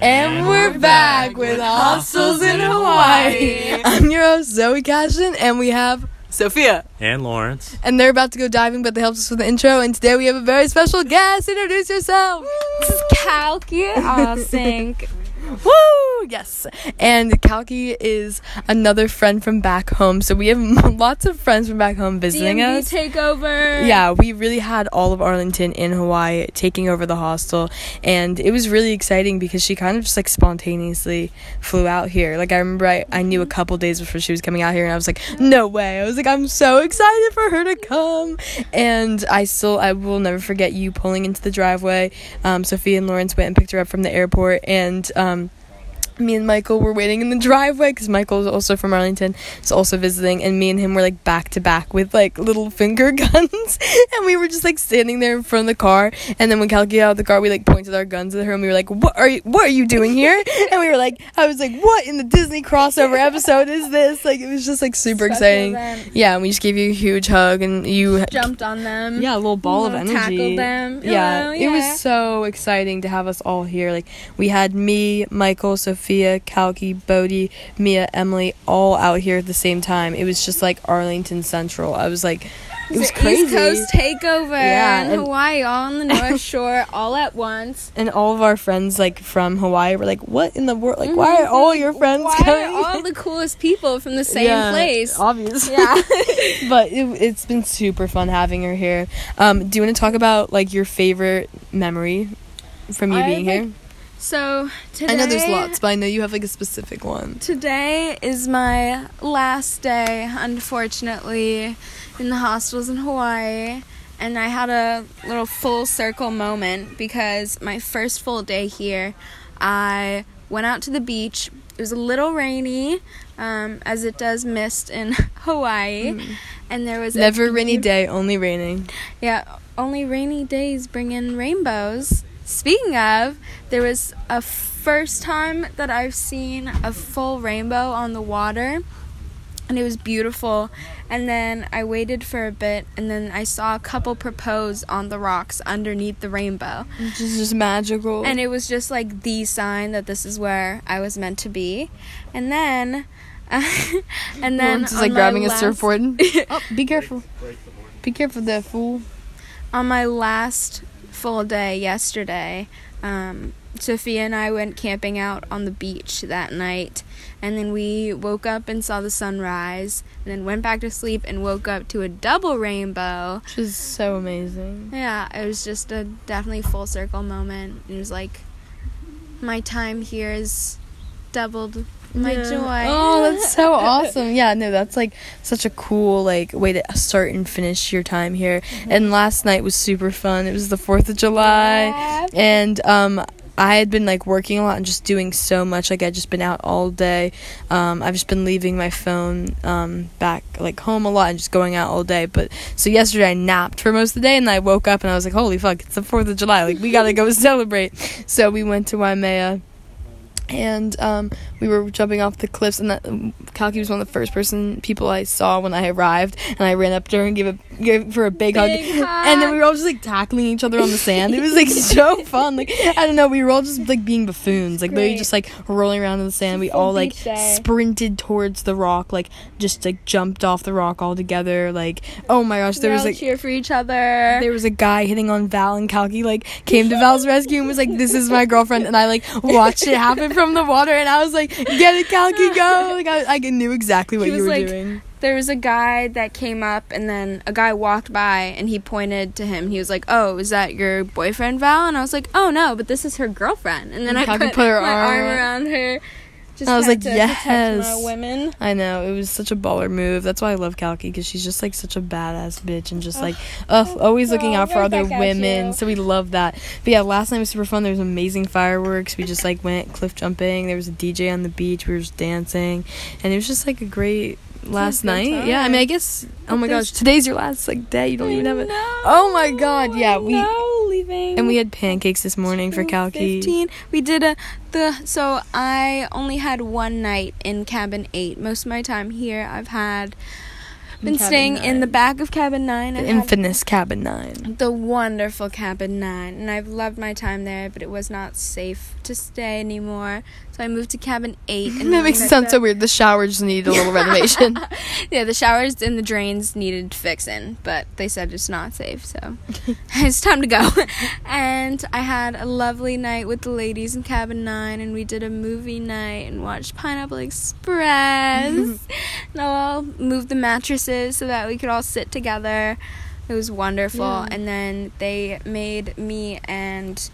And we're back with Hostels in Hawaii. I'm your host, Zoe Cashin, and we have Sophia. And Lawrence. And they're about to go diving, but they helped us with the intro. And today we have a very special guest. Introduce yourself. This is Kalki Async. Woo! Yes. And Kalki is another friend from back home. So we have lots of friends from back home visiting DMV us. takeover. Yeah, we really had all of Arlington in Hawaii taking over the hostel, and it was really exciting because she kind of just like spontaneously flew out here. Like I remember, I, I knew a couple days before she was coming out here, and I was like, no way! I was like, I'm so excited for her to come, and I still I will never forget you pulling into the driveway. Um, Sophia and Lawrence went and picked her up from the airport, and um, me and Michael were waiting in the driveway because Michael is also from Arlington, is also visiting, and me and him were like back to back with like little finger guns, and we were just like standing there in front of the car. And then when Cal got out of the car, we like pointed our guns at her, and we were like, "What are you? What are you doing here?" and we were like, "I was like, what in the Disney crossover episode is this?" Like it was just like super Special exciting. event. Yeah, and we just gave you a huge hug, and you Jumped on them. yeah, a little ball of You know, energy. tackled them. Yeah, Oh, it was so exciting to have us all here. Like we had me, Michael, Sophia, Kalki, Bodie, Mia, Emily, all out here at the same time. It was just like Arlington Central. I was like, it was crazy. East Coast takeover Yeah, in and- Hawaii, all on the North Shore, all at once. and all of our friends like from Hawaii were like, "What in the world? Like, why are all your friends Mm-hmm. Why coming?" are all the coolest people from the same Yeah, place? Obvious. Yeah. but it, it's been super fun having her here. Um, do you want to talk about like your favorite memory from you I being like- here? So today, I know there's lots, but I know you have like a specific one. Today is my last day, unfortunately, in the hostels in Hawaii. And I had a little full circle moment because my first full day here, I went out to the beach. It was a little rainy, um, as it does mist in Hawaii. And there was a Never rainy day, only raining. yeah, only rainy days bring in rainbows. Speaking of, there was a first time that I've seen a full rainbow on the water, and it was beautiful. And then I waited for a bit, and then I saw a couple propose on the rocks underneath the rainbow. Which is just magical. And it was just like the sign that this is where I was meant to be. And then, and then Lawrence is like my grabbing a surfboard. oh, be careful. Be careful there, fool. on my last full day yesterday, um, Sophia and I went camping out on the beach that night. And then we woke up and saw the sunrise, and then went back to sleep and woke up to a double rainbow. Which is so amazing. Yeah, it was just a definitely full circle moment. It was like my time here is doubled my Yeah. joy. Oh, that's so awesome. Yeah, no, that's like such a cool like way to start and finish your time here. And last night was super fun. It was the 4th of July. Yeah. And um I had been like working a lot and just doing so much. Like I'd just been out all day. Um, I've just been leaving my phone um, back like home a lot and just going out all day. But so yesterday I napped for most of the day and I woke up and I was like, holy fuck, it's the Fourth of July. Like we gotta go celebrate. So we went to Waimea and um, we were jumping off the cliffs and that um, Kalki was one of the first person people I saw when I arrived and I ran up to her and gave a gave her a big, Big hug. hug. and then we were all just like tackling each other on the sand it was like so fun like I don't know we were all just like being buffoons like literally Great. just like rolling around in the sand we all like sprinted towards the rock like just like jumped off the rock all together like oh my gosh there we was all like cheer for each other. there was a guy hitting on Val and Kalki like came to Val's rescue and was like, "This is my girlfriend," and I like watched it happen from the water, and I was like, "Get it, Kalki, go!" Like I, I knew exactly what He you were like- doing. there was a guy that came up and then a guy walked by and he pointed to him. He was like, "Oh, is that your boyfriend, Val?" And I was like, "Oh no, but this is her girlfriend." And then And I put, put her my arm arm, around her. Just I was like, yes. my women. I know it was such a baller move. That's why I love Kalki because she's just like such a badass bitch and just like, ugh, always looking Oh, out for other women. So we love that. But yeah, last night was super fun. There was amazing fireworks. We just like went cliff jumping. There was a DJ on the beach. We were just dancing, and it was just like a great last night. Yeah, I mean, I guess. Oh my gosh, today's your last like day. You don't even have it. Oh my God, yeah, we- leaving. And we had pancakes this morning for Kalki. 15. We did a the so I only had one night in cabin 8. Most of my time here I've had Been Cabin staying in the back of cabin nine. The I had infamous cabin nine. the wonderful cabin nine, and I've loved my time there. But it was not safe to stay anymore, so I moved to cabin eight. And that makes it sound so weird. The showers needed a little renovation. yeah, the showers and the drains needed fixing, but they said it's not safe, so it's time to go. and I had a lovely night with the ladies in cabin nine, and we did a movie night and watched Pineapple Express. and I all moved the mattresses so that we could all sit together. It was wonderful. Yeah. And then they made me and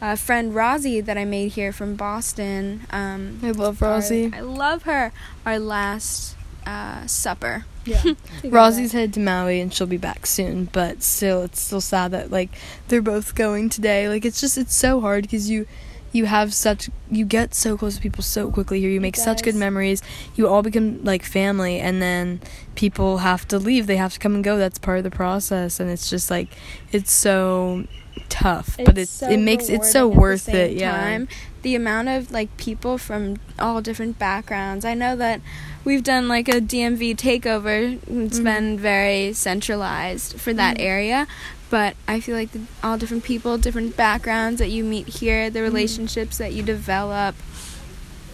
a friend Rosie that I made here from Boston. Um, I love our- I love her. Our last uh, supper. Yeah. Rosie's headed to Maui and she'll be back soon, but still, it's still sad that like they're both going today. Like it's just it's so hard because you you have such you get so close to people so quickly here. You make such good memories. You all become like family, and then people have to leave. They have to come and go. That's part of the process, and it's just like it's so tough, but it's so it makes it's so worth it. Yeah. time. The amount of like people from all different backgrounds. I know that we've done like a DMV takeover. It's Mhm. been very centralized for that Mhm. area. But I feel like the, all different people, different backgrounds that you meet here, Mm-hmm. the relationships that you develop,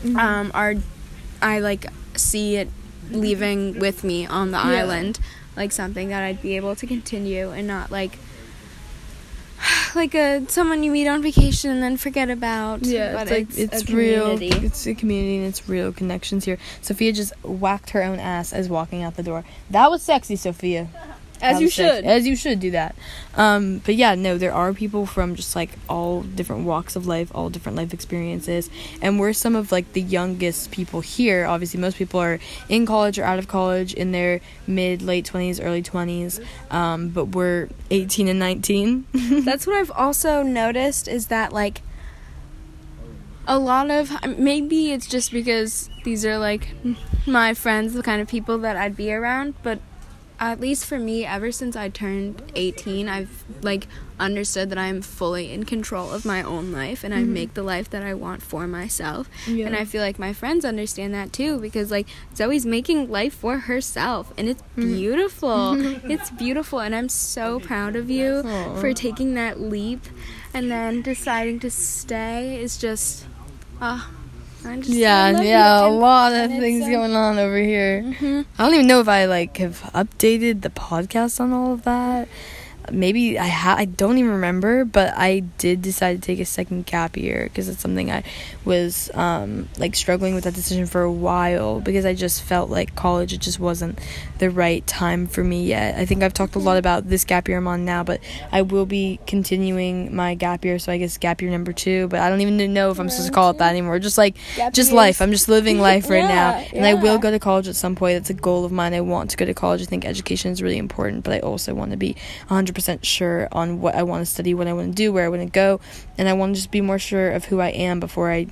Mhm. um, are I like see it leaving with me on the Yeah. island, like something that I'd be able to continue and not like like a someone you meet on vacation and then forget about. Yeah, but it's like it's, a real. community. It's a community and it's real connections here. Sophia just whacked her own ass as walking out the door. That was sexy, Sophia. As you sexy. should. As you should do that. Um, but yeah, no, there are people from just like all different walks of life, all different life experiences, and we're some of like the youngest people here. Obviously, most people are in college or out of college in their mid, late twenties, early twenties. Um, but we're eighteen and nineteen. That's what I've also noticed is that like a lot of maybe it's just because these are like my friends, the kind of people that I'd be around, but at least for me, ever since I turned 18, I've like understood that I'm fully in control of my own life and I Mhm. make the life that I want for myself. Yeah. And I feel like my friends understand that too because like Zoe's making life for herself and it's Mhm. beautiful. it's beautiful and I'm so proud of you Aw. for taking that leap and then deciding to stay is just uh I just I Yeah, yeah, a lot of things uh, going on over here. mhm. I don't even know if I like have updated the podcast on all of that. Maybe I ha- I don't even remember, but I did decide to take a second gap year because it's something I was um, like struggling with that decision for a while because I just felt like college it just wasn't the right time for me yet. I think I've talked a lot about this gap year I'm on now, but I will be continuing my gap year, so I guess gap year number two. But I don't even know if I'm supposed to call it that anymore. Just like Gap just years. life. I'm just living life right now, Yeah, and I will go to college at some point. That's a goal of mine. I want to go to college. I think education is really important, but I also want to be 100% sure on what I want to study, what I want to do, where I want to go, and I want to just be more sure of who I am before I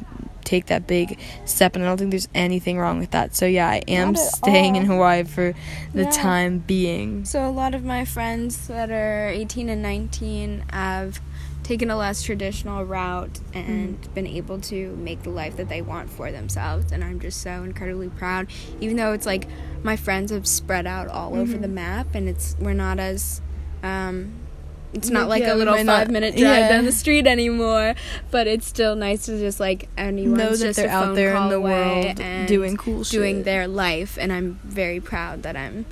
take that big step. And I don't think there's anything wrong with that. So yeah, I am staying in. Hawaii for the Yeah. time being. So a lot of my friends that are 18 and 19 have taken a less traditional route and Mm. been able to make the life that they want for themselves and I'm just so incredibly proud even though it's like my friends have spread out all over Mhm. the map and it's we're not as um it's not like yeah, a little not- five minute drive yeah. down the street anymore, but it's still nice to just like anyone's know that just they're out there in the world and doing cool shit. doing their life and i'm very proud that i'm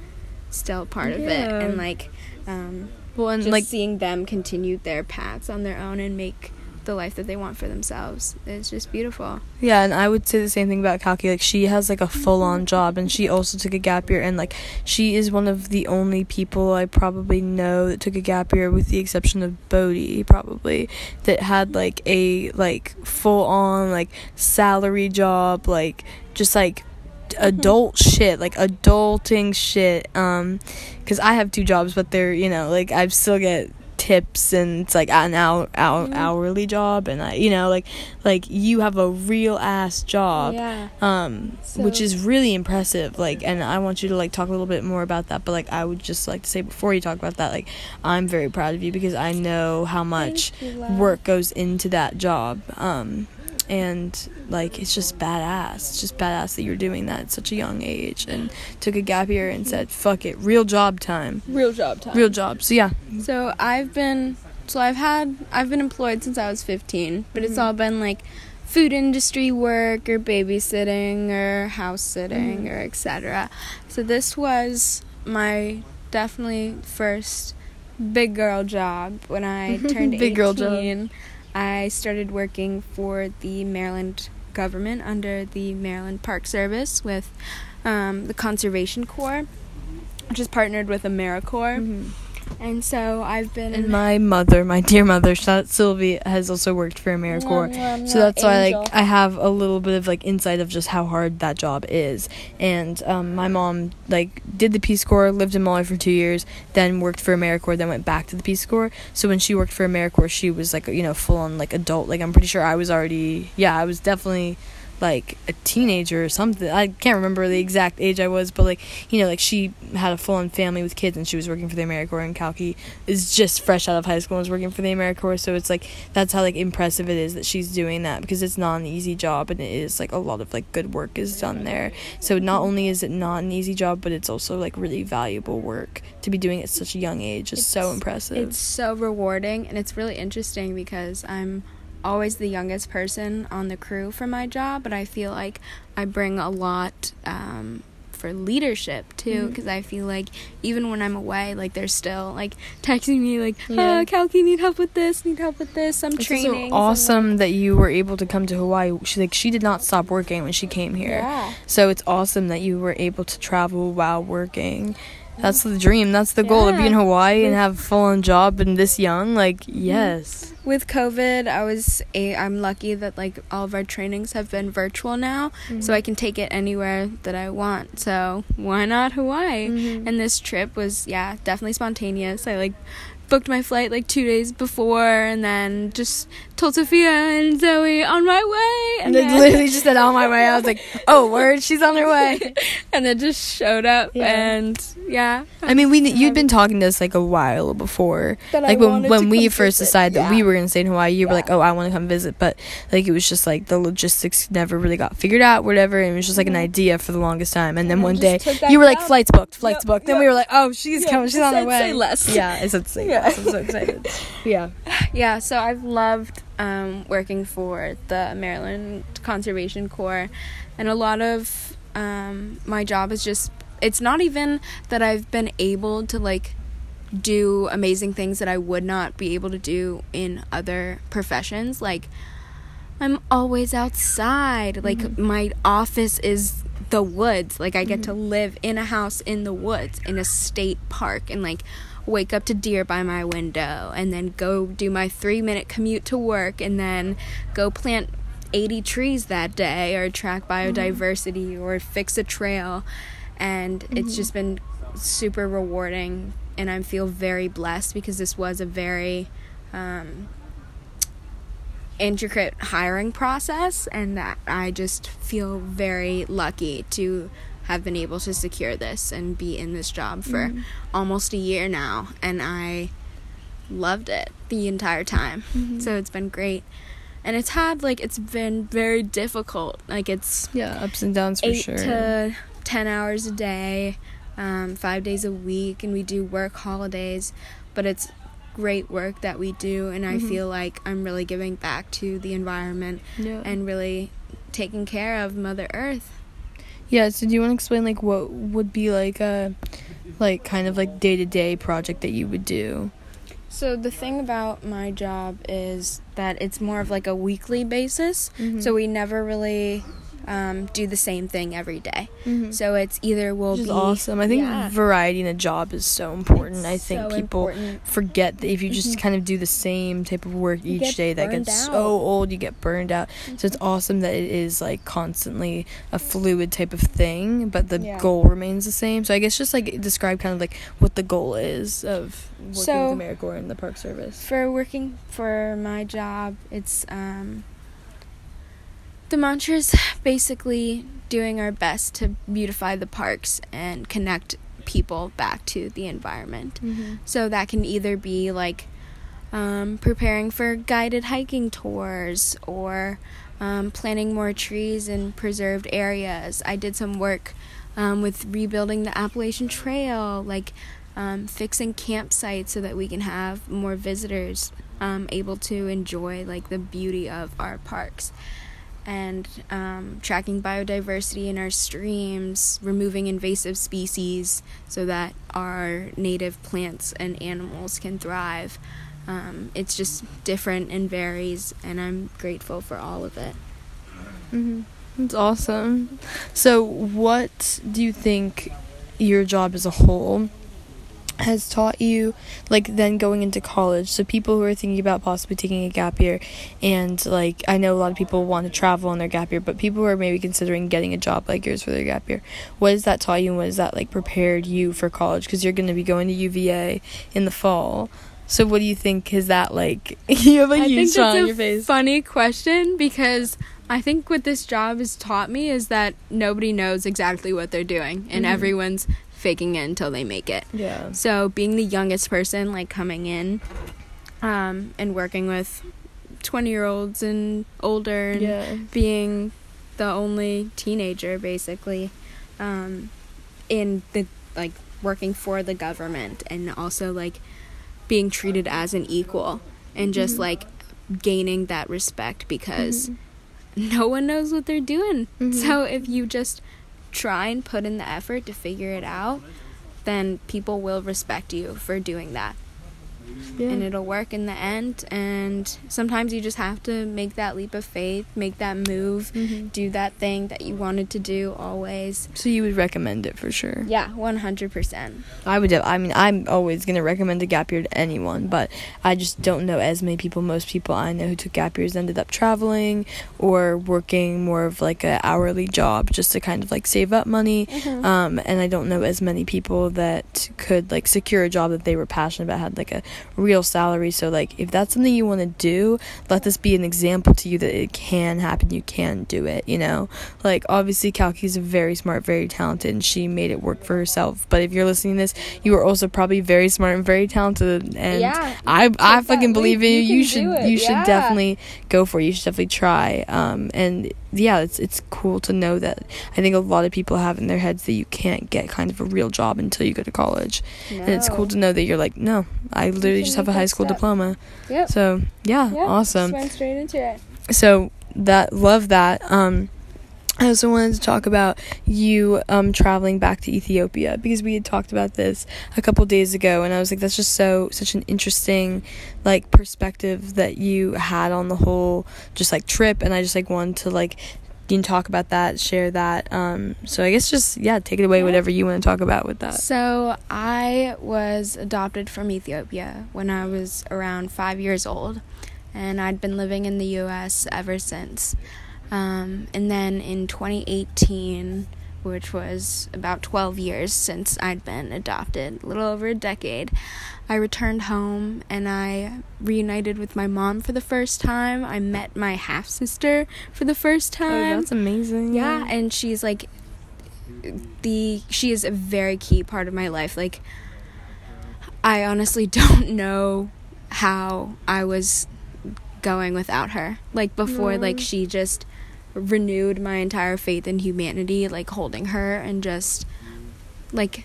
still part of it and like um well, and just like seeing them continue their paths on their own and make the life that they want for themselves. It's just beautiful Yeah, and I would say the same thing about Kalki. Like she has like a full on job and she also took a gap year and like she is one of the only people I probably know that took a gap year with the exception of Bodhi probably that had like a like full on like salary job, like just like adult shit, like adulting shit. Um cuz I have two jobs but they're, you know, like I still get tips and it's like an hour, hour Mhm. hourly job and I you know like like you have a real ass job yeah um which is really impressive like and i want you to like talk a little bit more about that but like i would just like to say before you talk about that like i'm very proud of you because i know how much you, work goes into that job um and like it's just badass. It's just badass that you're doing that at such a young age and took a gap year and said, "Fuck it, real job time." Real job time. Real job. So yeah. So I've been so I've had I've been employed since I was 15, but it's Mhm. all been like food industry work or babysitting or house sitting Mhm. or etc. So this was my definitely first big girl job when I turned Big 18. girl job. I started working for the Maryland government under the Maryland Park Service with um, the Conservation Corps, which is partnered with AmeriCorps. And so I've been And my mother, my dear mother, Sylvie, has also worked for AmeriCorps. So that's why like I have a little bit of like insight of just how hard that job is. And um, my mom like did the Peace Corps, lived in Mali for two years, then worked for AmeriCorps, then went back to the Peace Corps. So when she worked for AmeriCorps, she was like you know full on like adult. Like I'm pretty sure I was already yeah I was definitely like a teenager or something. I can't remember the exact age I was, but like you know, like she had a full on family with kids and she was working for the AmeriCorps and Kalki is just fresh out of high school and was working for the AmeriCorps. So it's like that's how like impressive it is that she's doing that because it's not an easy job and it is like a lot of like good work is done there. So not only is it not an easy job, but it's also like really valuable work to be doing at such a young age is so impressive. It's so rewarding and it's really interesting because I'm always the youngest person on the crew for my job, but I feel like I bring a lot um, for leadership too because I feel like even when I'm away, like they're still like texting me like, Yeah. "Oh, Kalki, need help with this, need help with this, I'm It's training." so, awesome that you were able to come to Hawaii. She like she did not stop working when she came here. Yeah. So it's awesome that you were able to travel while working. That's the dream. That's the goal to be in Hawaii and have a full on job and this young. Like yes. With COVID, I was a I'm lucky that like all of our trainings have been virtual now, so I can take it anywhere that I want. So why not Hawaii? Mhm. And this trip was yeah, definitely spontaneous. I like booked my flight like 2 days before and then just told Sophia and Zoe on my way And and then, literally just said on my way. I was like, oh word, she's on her way. and then just showed up Yeah. and yeah. I mean, we you'd been talking to us like a while before, That I like when when we first visit. decided that we were gonna stay in Hawaii. You were like, "Oh, I want to come visit," but like it was just like the logistics never really got figured out, whatever. And it was just like an Mhm. idea for the longest time. And then And one day you were like, "Flights booked, flights Yep, booked." Then yep. we were like, "Oh, she's Yeah, coming, she's on her way." "Say less." Yeah, I said say Yeah. Less. I'm so excited. yeah. Yeah, so I've loved um, working for the Maryland Conservation Corps, and a lot of um, my job is just, it's not even that I've been able to like do amazing things that I would not be able to do in other professions. Like, I'm always outside. Like, my office is the woods. Like, I get to live in a house in the woods, in a state park, and like, wake up to deer by my window and then go do my three minute commute to work and then go plant 80 trees that day or track biodiversity or fix a trail. And it's just been super rewarding and i feel very blessed because this was a very um, intricate hiring process and that i just feel very lucky to have been able to secure this and be in this job for Mhm. almost a year now and I loved it the entire time. Mhm. So it's been great. And it's had like it's been very difficult. Like it's Yeah, ups and downs for 8 sure. to 10 hours a day, um 5 days a week and we do work holidays, but it's great work that we do and I Mhm. feel like I'm really giving back to the environment yeah. and really taking care of mother earth. Yeah, so do you want to explain like what would be like a like kind of like day-to-day project that you would do? So the thing about my job is that it's more of like a weekly basis. Mm-hmm. So we never really um, do the same thing every day. Mhm. So it's either we'll Which be awesome. I think Yeah. variety in a job is so important. It's I think so people important. forget that if you just Mhm. kind of do the same type of work You each day, that gets out. Mm-hmm. so old. You get burned out. So it's awesome that it is like constantly a fluid type of thing, but the Yeah. goal remains the same. So I guess just like describe kind of like what the goal is of working So- with AmeriCorps and the Park Service. For working for my job, it's um, the mantra is basically doing our best to beautify the parks and connect people back to the environment. Mm-hmm. So that can either be like um, preparing for guided hiking tours or um, planting more trees in preserved areas. I did some work um, with rebuilding the Appalachian Trail, like um, fixing campsites so that we can have more visitors um, able to enjoy like the beauty of our parks and um, tracking biodiversity in our streams, removing invasive species so that our native plants and animals can thrive. Um, it's just different and varies, and I'm grateful for all of it. Mm-hmm. That's awesome. So, what do you think your job as a whole has taught you, like then going into college? So, people who are thinking about possibly taking a gap year, and like I know a lot of people want to travel on their gap year, but people who are maybe considering getting a job like yours for their gap year, what has that taught you, and what has that like prepared you for college? Because you're going to be going to UVA in the fall. So, what do you think is that like? you have a I huge smile on your face. funny question because I think what this job has taught me is that nobody knows exactly what they're doing, and Mhm. everyone's faking it until they make it. yeah. So being the youngest person, like coming in, um, and working with twenty year olds and older, and Yeah. being the only teenager basically, um, in the like working for the government, and also like being treated as an equal, and just Mhm. like gaining that respect because Mhm. no one knows what they're doing. Mhm. So if you just try and put in the effort to figure it out, then people will respect you for doing that. Yeah. And it'll work in the end. And sometimes you just have to make that leap of faith, make that move, Mhm. do that thing that you wanted to do always. So you would recommend it for sure. Yeah, 100%. I would. I mean, I'm always gonna recommend a gap year to anyone, but I just don't know as many people. Most people I know who took gap years ended up traveling or working more of like a hourly job just to kind of like save up money. Mm-hmm. Um, and I don't know as many people that could like secure a job that they were passionate about, had like a real salary. So like, if that's something you want to do, let this be an example to you that it can happen. You can do it. You know, like obviously Kalki's very smart, very talented, and she made it work for herself. But if you're listening to this, you are also probably very smart and very talented. And Yeah, I I fucking believe in you. You You, should do it, you should yeah. definitely go for it. You should definitely try. Um, and yeah, it's it's cool to know that. I think a lot of people have in their heads that you can't get kind of a real job until you go to college, and it's cool to know that you're like, no, I literally just have a high school step. diploma. Yep. So yeah, Yeah, awesome Just went straight into it. so that love that um I also wanted to talk about you um traveling back to Ethiopia because we had talked about this a couple days ago and I was like that's just so such an interesting like perspective that you had on the whole just like trip and I just like wanted to like you can talk about that share that um so I guess just yeah take it away Yeah. whatever you want to talk about with that So I was adopted from Ethiopia when I was around five years old, and I'd been living in the U.S. ever since. Um, and then in 2018, which was about 12 years since I'd been adopted, a little over a decade, I returned home and I reunited with my mom for the first time. I met my half sister for the first oh, time. that's amazing Yeah, and she's like the she is a very key part of my life. Like I honestly don't know how I was going without her. Like before like she just renewed my entire faith in humanity like holding her and just like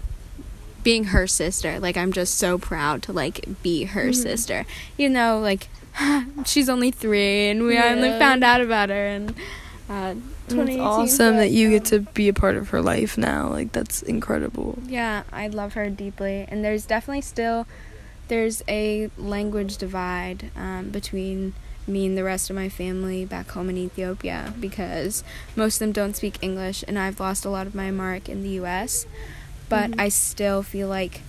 being her sister. Like I'm just so proud to like be her Mhm. sister. You know like she's only 3 and we only found out about her and uh it's awesome but, that you get to be a part of her life now like that's incredible Yeah, I love her deeply, and there's definitely still there's a language divide um, between me and the rest of my family back home in Ethiopia because most of them don't speak English, and I've lost a lot of my Amharic in the U.S. But Mhm. I still feel like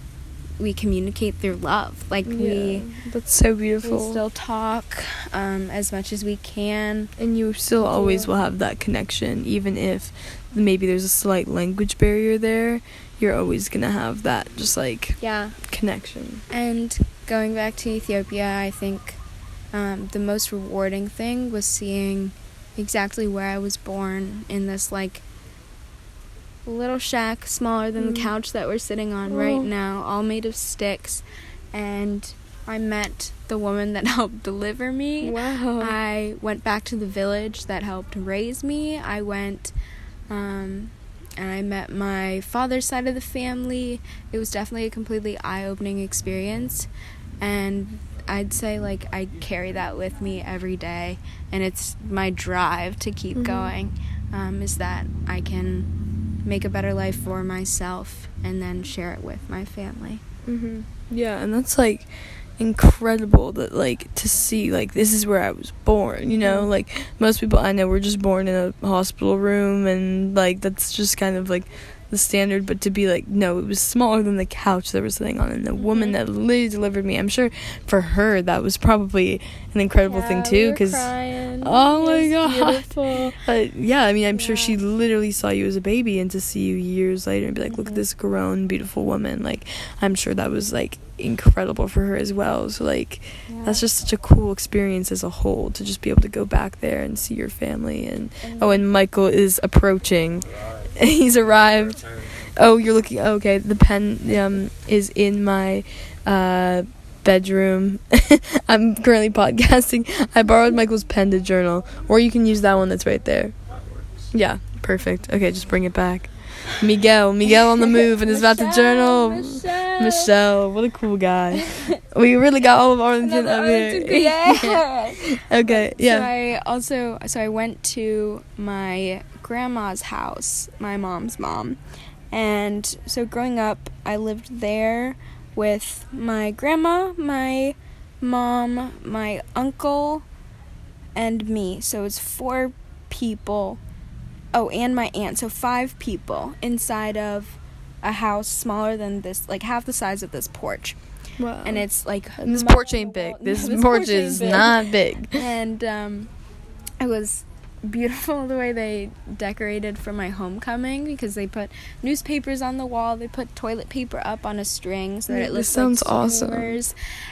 we communicate through love. Like we that's so we beautiful still talk um, as much as we can. and you still always will have that connection even if maybe there's a slight language barrier there you're always gonna have that just like Yeah. connection And going back to Ethiopia, I think um, the most rewarding thing was seeing exactly where I was born in this like little shack smaller than the Mm. couch that we're sitting on Oh. right now, all made of sticks. And I met the woman that helped deliver me. Wow. I went back to the village that helped raise me. I went um, and I met my father's side of the family. It was definitely a completely eye opening experience. And I'd say, like, I carry that with me every day. And it's my drive to keep Mhm. going um, is that I can make a better life for myself and then share it with my family. hmm Yeah, and that's like incredible that like to see like this is where I was born, you know? Mhm. Like most people I know were just born in a hospital room and like that's just kind of like the standard, but to be like, no, it was smaller than the couch that was sitting on and the woman Mhm. that literally delivered me, I'm sure for her that was probably an incredible thing too cuz Oh my God. But yeah, I mean, I'm sure she literally saw you as a baby, and to see you years later and be like, "Look at Mhm. this grown, beautiful woman." Like, I'm sure that was like incredible for her as well. So like, that's just such a cool experience as a whole to just be able to go back there and see your family. And oh, and Michael is approaching. He's arrived. Oh, you're looking. Okay, the pen um is in my uh bedroom. I'm currently podcasting. I borrowed Michael's pen to journal, or you can use that one that's right there. Yeah, perfect. Okay, just bring it back. Miguel, Miguel on the move and is about to journal. Michelle. Michelle, what a cool guy. We really got all of Arlington Another up here. Yeah. okay, So yeah. I also so I went to my grandma's house, my mom's mom. And so growing up, I lived there with my grandma, my mom, my uncle, and me. So it's four people. Oh, and my aunt. So five people inside of a house smaller than this, like half the size of this porch. Wow. And it's like And this porch ain't big. This, No, porch ain't is big. not big. and um, it was beautiful the way they decorated for my homecoming because they put newspapers on the wall they put toilet paper up on a string so that it looks this sounds like awesome.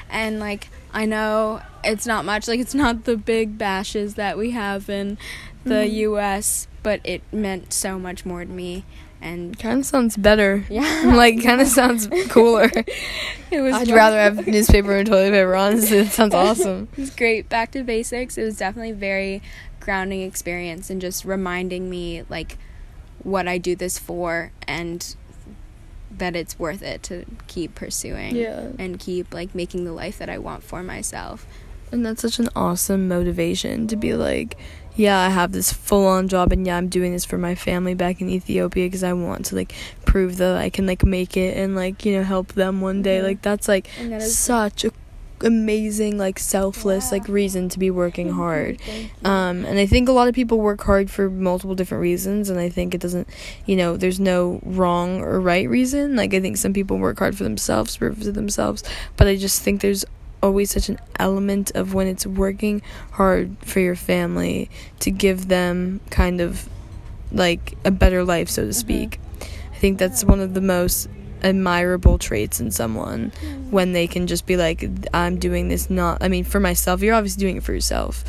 and like i know it's not much like it's not the big bashes that we have in the Mhm. us but it meant so much more to me and Kind of sounds better. yeah like, kind of sounds cooler. it was I'd one- rather have newspaper and toilet paper. Honestly, it sounds awesome. It was great. Back to basics. It was definitely very grounding experience and just reminding me like what I do this for and that it's worth it to keep pursuing Yeah. and keep like making the life that I want for myself. And that's such an awesome motivation to be like, yeah, I have this full on job and yeah, I'm doing this for my family back in Ethiopia because I want to like prove that I can like make it and like, you know, help them one day. Mhm. Like that's like that is such a amazing like selfless Yeah. like reason to be working hard. Um, and I think a lot of people work hard for multiple different reasons, and I think it doesn't, you know, there's no wrong or right reason. Like, I think some people work hard for themselves, to themselves, but I just think there's always such an element of when it's working hard for your family to give them kind of like a better life, so to mm-hmm. speak. I think that's one of the most admirable traits in someone mm. when they can just be like i'm doing this not i mean for myself you're obviously doing it for yourself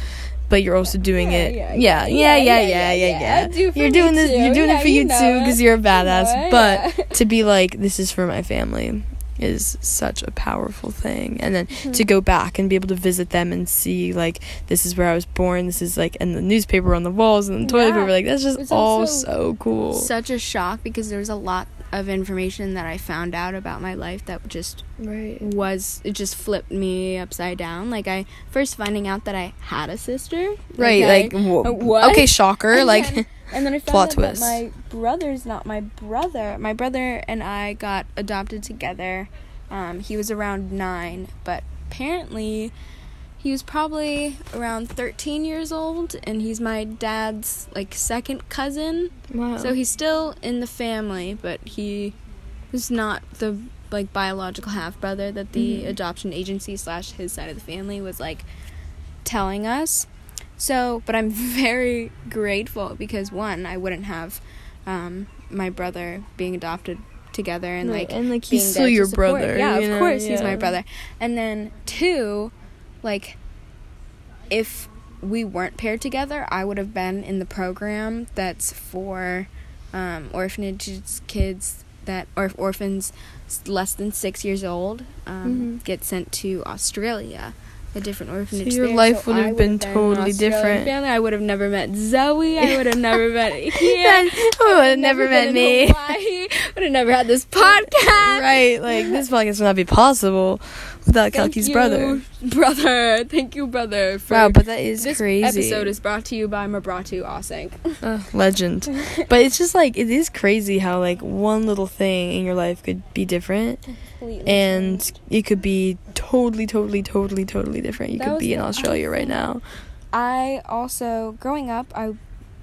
but you're also doing it yeah, yeah yeah yeah yeah yeah yeah, I do for you're doing this you're doing it for you too because you're a badass but to be like this is for my family is such a powerful thing and then Mm-hmm. to go back and be able to visit them and see like this is where i was born this is like and the newspaper on the walls and the toilet Yeah. paper like that's just It's all so cool such a shock because there was a lot of information that I found out about my life that just right was it just flipped me upside down. Like I first finding out that I had a sister. right I- like wh- what? okay shocker and like and then I found plot out twist. that my brother's not my brother. My brother and I got adopted together. Um, he was around nine, but apparently he was probably around 13 years old and he's my dad's like second cousin wow so he's still in the family but he is not the like biological half brother that the Mhm. adoption agency slash his side of the family was like telling us so but i'm very grateful because one i wouldn't have um, my brother being adopted together and Right, like and like he's still your brother Yeah, you of know? course he's my brother. And then two, like if we weren't paired together, I would have been in the program that's for um, orphanages kids that or orphans less than six years old um, Mhm. get sent to Australia, a different orphanage. your there. life So would have I been totally different. Family. I would have never met Zoe. I would have never met Ian. Who would have never met me? I Would have never had this podcast. right, like this podcast would not be possible without Thank Kalki's you, brother. Brother, thank you, brother. For Wow, but that is crazy. this crazy. episode is brought to you by Mabratu Asink. Uh, legend. but it's just like it is crazy how like one little thing in your life could be different and it could be totally totally totally totally different. You That could be in Australia right now. I also, growing up, I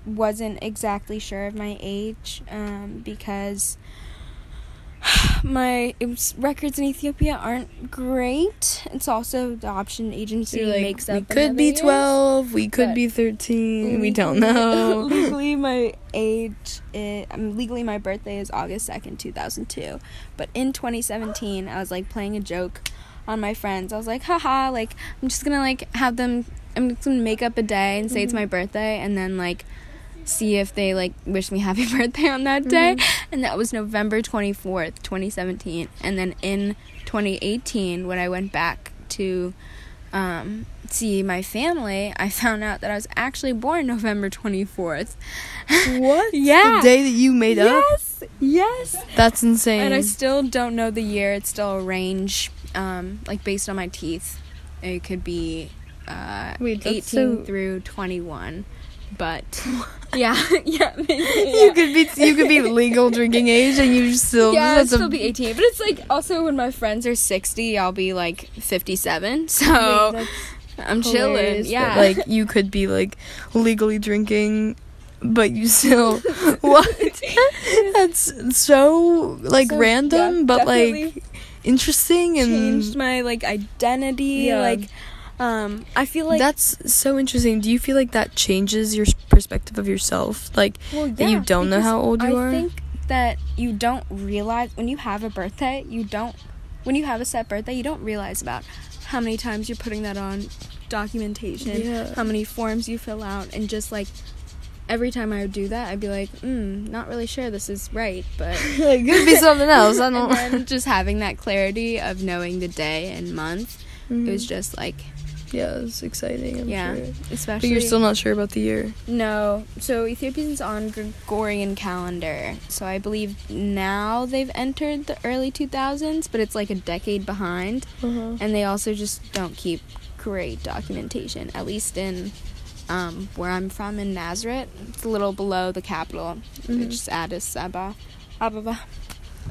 wasn't exactly sure of my age um, because my records in Ethiopia aren't great. It's also the adoption agency like, makes we could be. 12, we could be 13, we don't know. legally, my age, i um, legally, my birthday is August 2nd, 2002. But in 2017, I was like playing a joke on my friends. I was like, haha, like, I'm just gonna like have them, I'm just gonna make up a day and say it's Mhm. my birthday and then like see if they like wish me happy birthday on that day. And that was November 24th, 2017. And then in 2018, when I went back to um, see my family, I found out that I was actually born November 24th. What? Yeah. The day that you made up? yes, yes. That's insane. And I still don't know the year. It's still a range, um, like based on my teeth. It could be uh, Wait, 18 so- through 21. But yeah, yeah, maybe, you could be you could be legal drinking age and you still yeah, I'd that's a- still be 18. But it's like also when my friends are 60, I'll be like 57. So Wait, I'm chilling. Yeah. like you could be like legally drinking but you still what that's so like So, random yeah, but like interesting and changed my like identity. Yeah. Like, um, I feel like that's so interesting do you feel like that changes your perspective of yourself like well, that you don't know how old you I are? I think that you don't realize when you have a birthday, you don't when you have a set birthday, you don't realize about how many times you're putting that on documentation, Yeah. how many forms you fill out, and just like every time I would do that, I'd be like, mm, not really sure this is right, but it could be something else i and don't then just having that clarity of knowing the day and month, it was Mhm. just like, yeah it's exciting i'm yeah, sure especially but you're still not sure about the year No. So Ethiopians on Gregorian calendar. So I believe now they've entered the early 2000s, but it's like a decade behind. uh-huh. And they also just don't keep great documentation, at least in um, where I'm from in Nazareth. It's a little below the capital, Mhm. which is Addis Ababa. Ababa.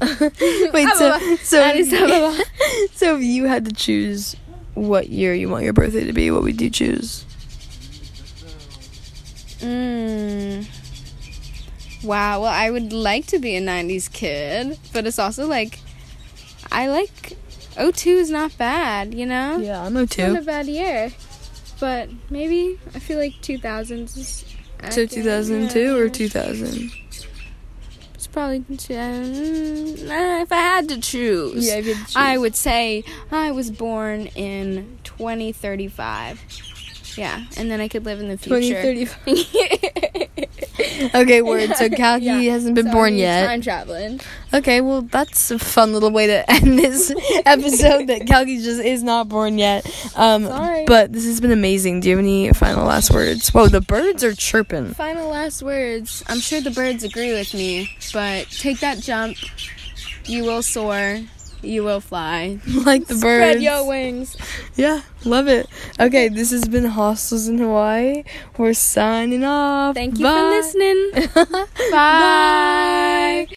Wait, so so Addis Ababa. so if you had to choose what year you want your birthday to be, what would you choose? Mm. Wow. Well, I would like to be a 90s kid, but it's also like, I like. 02 is not bad, you know? Yeah, I'm It's not a bad year. But maybe I feel like 2000s is. So 2002 Yeah, or yeah. 2000? Probably. Mm, if I had to choose, had to I would say I was born in 2035. Yeah, and then I could live in the future. 2035. okay, word. So Kalki Yeah. hasn't been So, born yet. Time traveling. Okay, well that's a fun little way to end this episode. That Kalki just is not born yet. Um, Sorry. but this has been amazing. Do you have any final last words? Whoa, the birds are chirping. Final last words. I'm sure the birds agree with me, but take that jump. You will soar. You will fly. like the birds. Spread your wings. Yeah, love it. Okay, this has been Hostels in Hawaii. We're signing off. Thank you Bye. for listening. Bye.